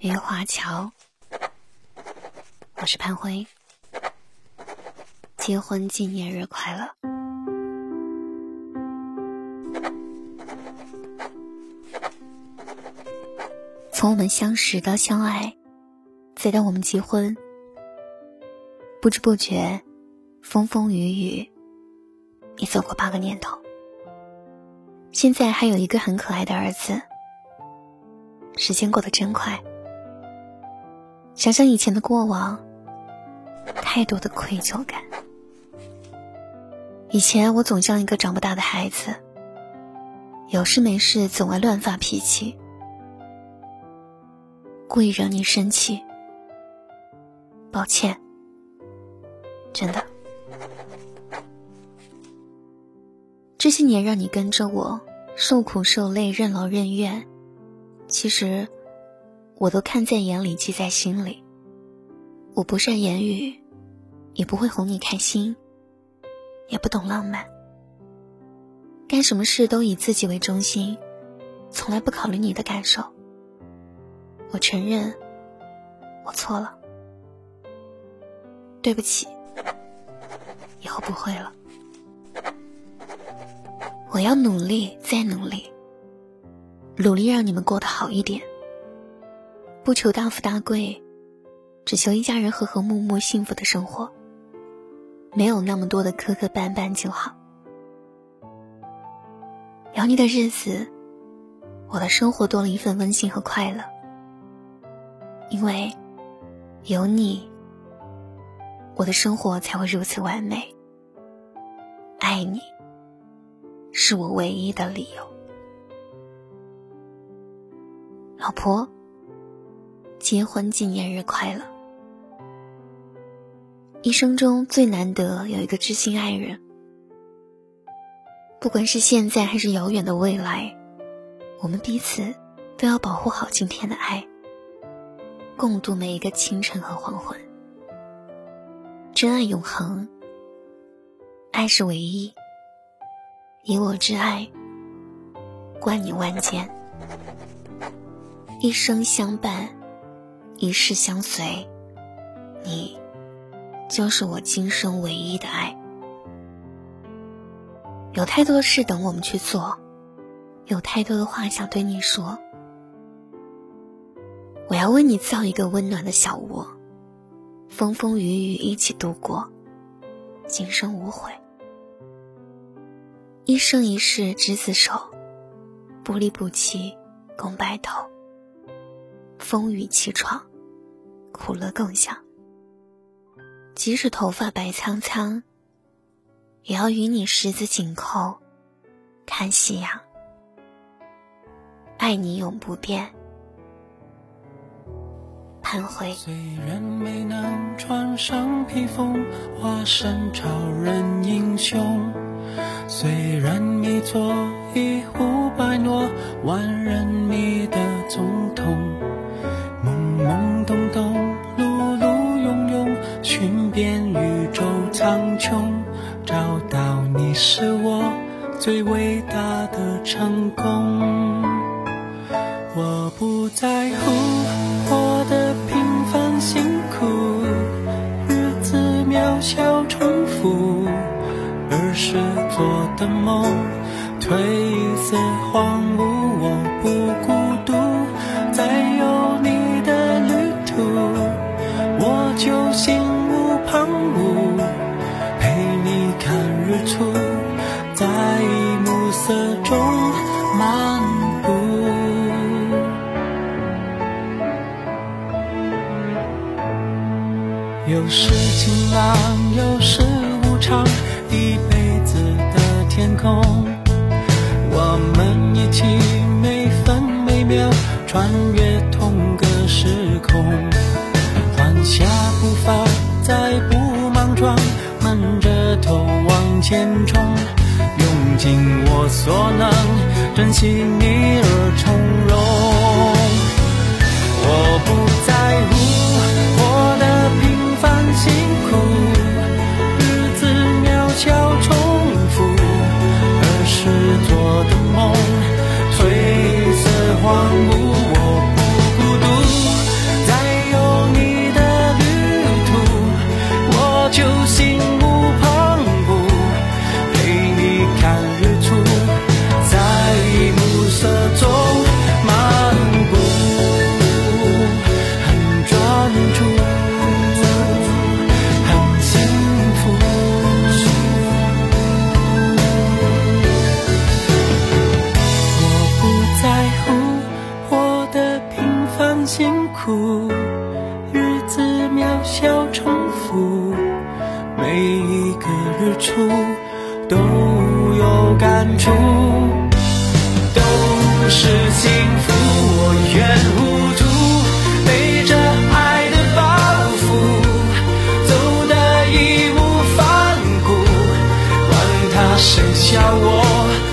余华桥，我是潘辉，结婚纪念日快乐！从我们相识到相爱，再到我们结婚，不知不觉，风风雨雨，已走过八个年头。现在还有一个很可爱的儿子，时间过得真快。想想以前的过往，太多的愧疚感。以前我总像一个长不大的孩子，有事没事总爱乱发脾气，故意惹你生气。抱歉，真的。这些年让你跟着我受苦受累、任劳任怨，其实。我都看在眼里，记在心里。我不善言语，也不会哄你开心，也不懂浪漫。干什么事都以自己为中心，从来不考虑你的感受。我承认，我错了，对不起，以后不会了。我要努力，再努力，努力让你们过得好一点。不求大富大贵，只求一家人和和睦睦、幸福的生活。没有那么多的磕磕绊绊就好。有你的日子，我的生活多了一份温馨和快乐。因为有你，我的生活才会如此完美。爱你，是我唯一的理由。老婆。结婚纪念日快乐！一生中最难得有一个知心爱人，不管是现在还是遥远的未来，我们彼此都要保护好今天的爱，共度每一个清晨和黄昏。真爱永恒，爱是唯一，以我之爱，冠你万千，一生相伴。一世相随，你就是我今生唯一的爱。有太多的事等我们去做，有太多的话想对你说。我要为你造一个温暖的小窝，风风雨雨一起度过，今生无悔。一生一世执子手，不离不弃共白头。风雨齐闯。苦乐共享，即使头发白苍苍，也要与你十指紧扣，看夕阳。爱你永不变，潘辉。虽然没能穿上披风，化身超人英雄，虽然没做一呼百诺，万人迷的总统，懵懂懂。苍穹，找到你是我最伟大的成功。我不在乎我的平凡辛苦，日子渺小重复，儿时做的梦褪色荒芜。我不顾漫步。有时晴朗，有时无常，一辈子的天空。我们一起每分每秒穿越同个时空，缓下步伐，再不莽撞。闷着头前冲，用尽我所能，珍惜你而从容。我辛苦日子渺小重复，每一个日出都有感触，都是幸福。我愿糊涂，背着爱的包袱，走得义无反顾，管他谁笑我。